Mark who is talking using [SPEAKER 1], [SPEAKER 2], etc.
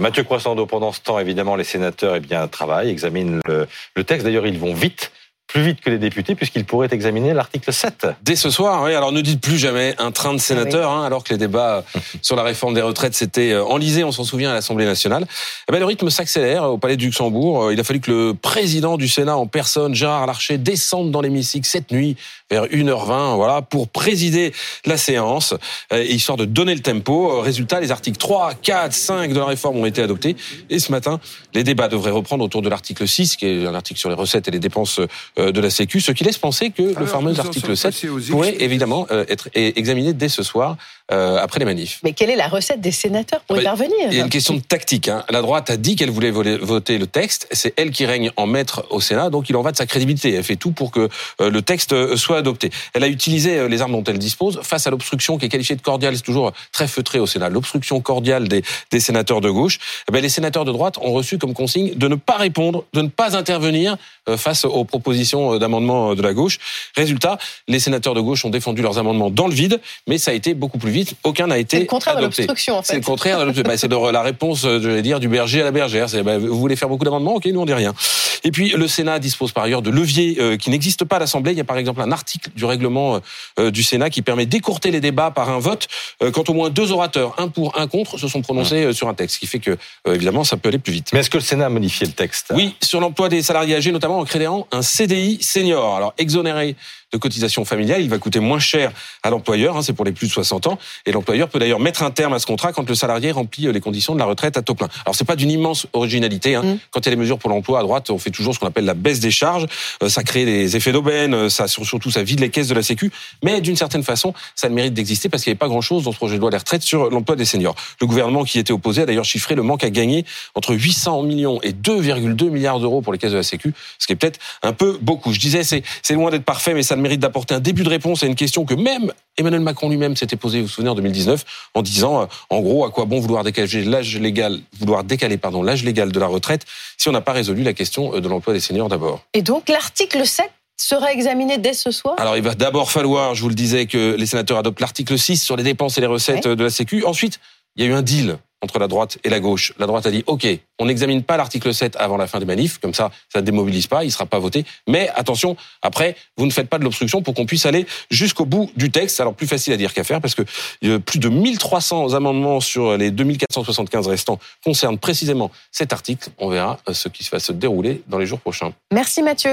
[SPEAKER 1] Mathieu Croissando, pendant ce temps, évidemment, les sénateurs eh bien, travaillent, examinent le, le texte. D'ailleurs, ils vont vite plus vite que les députés puisqu'ils pourraient examiner l'article 7.
[SPEAKER 2] Dès ce soir, oui. Alors ne dites plus jamais un train de sénateurs, hein, alors que les débats sur la réforme des retraites s'étaient euh, enlisés, on s'en souvient, à l'Assemblée nationale. Eh ben, le rythme s'accélère au Palais du Luxembourg. Euh, il a fallu que le président du Sénat en personne, Gérard Larcher, descende dans l'hémicycle cette nuit vers 1h20, voilà, pour présider la séance, euh, histoire de donner le tempo. Résultat, les articles 3, 4, 5 de la réforme ont été adoptés. Et ce matin, les débats devraient reprendre autour de l'article 6, qui est un article sur les recettes et les dépenses euh, de la Sécu, ce qui laisse penser que le fameux article 7 pourrait évidemment euh, être examiné dès ce soir euh, après les manifs.
[SPEAKER 3] Mais quelle est la recette des sénateurs pour y parvenir
[SPEAKER 2] Il y a une question de tactique. Hein. La droite a dit qu'elle voulait voter le texte. C'est elle qui règne en maître au Sénat, donc il en va de sa crédibilité. Elle fait tout pour que le texte soit adopté. Elle a utilisé les armes dont elle dispose face à l'obstruction qui est qualifiée de cordiale. C'est toujours très feutré au Sénat. L'obstruction cordiale des, des, sénateurs de gauche. Eh bien, les sénateurs de droite ont reçu comme consigne de ne pas répondre, de ne pas intervenir face aux propositions d'amendement de la gauche. Résultat, les sénateurs de gauche ont défendu leurs amendements dans le vide, mais ça a été beaucoup plus vite. Aucun n'a été
[SPEAKER 3] C'est le contraire
[SPEAKER 2] de
[SPEAKER 3] l'obstruction, en fait.
[SPEAKER 2] C'est le contraire de bah, C'est la réponse, je vais dire, du berger à la bergère. Bah, vous voulez faire beaucoup d'amendements? Ok, nous on dit rien. Et puis le Sénat dispose par ailleurs de leviers euh, qui n'existent pas à l'Assemblée. Il y a par exemple un article du règlement euh, du Sénat qui permet d'écourter les débats par un vote euh, quand au moins deux orateurs, un pour, un contre, se sont prononcés sur un texte, ce qui fait que évidemment ça peut aller plus vite.
[SPEAKER 1] Mais est-ce que le Sénat a modifié le texte
[SPEAKER 2] Oui, sur l'emploi des salariés âgés, notamment en créant un CDI senior. Alors exonéré de cotisation familiale, il va coûter moins cher à l'employeur, hein, c'est pour les plus de 60 ans, et l'employeur peut d'ailleurs mettre un terme à ce contrat quand le salarié remplit les conditions de la retraite à taux plein. Alors c'est pas d'une immense originalité, hein. Mm. quand il y a les mesures pour l'emploi à droite, on fait toujours ce qu'on appelle la baisse des charges, euh, ça crée des effets d'aubaine, euh, ça surtout ça vide les caisses de la Sécu, mais d'une certaine façon, ça a le mérite d'exister parce qu'il n'y avait pas grand-chose dans ce projet de loi des retraites sur l'emploi des seniors. Le gouvernement qui était opposé a d'ailleurs chiffré le manque à gagner entre 800 millions et 2,2 milliards d'euros pour les caisses de la Sécu, ce qui est peut-être un peu beaucoup. Je disais, c'est loin d'être parfait, mais ça a le mérite d'apporter un début de réponse à une question que même Emmanuel Macron lui-même s'était posée, vous vous souvenez, en 2019, en disant, euh, en gros, à quoi bon vouloir décaler l'âge légal, vouloir décaler, pardon, l'âge légal de la retraite si on n'a pas résolu la question euh, de l'emploi des seniors d'abord.
[SPEAKER 3] Et donc, l'article 7 sera examiné dès ce soir?
[SPEAKER 2] Alors, il va d'abord falloir, je vous le disais, que les sénateurs adoptent l'article 6 sur les dépenses et les recettes de la Sécu. Ensuite, il y a eu un deal entre la droite et la gauche. La droite a dit, OK, on n'examine pas l'article 7 avant la fin des manifs, comme ça, ça ne démobilise pas, il ne sera pas voté. Mais attention, après, vous ne faites pas de l'obstruction pour qu'on puisse aller jusqu'au bout du texte. Alors, plus facile à dire qu'à faire, parce que plus de 1300 amendements sur les 2475 restants concernent précisément cet article. On verra euh, ce qui va se dérouler dans les jours prochains.
[SPEAKER 3] Merci Mathieu.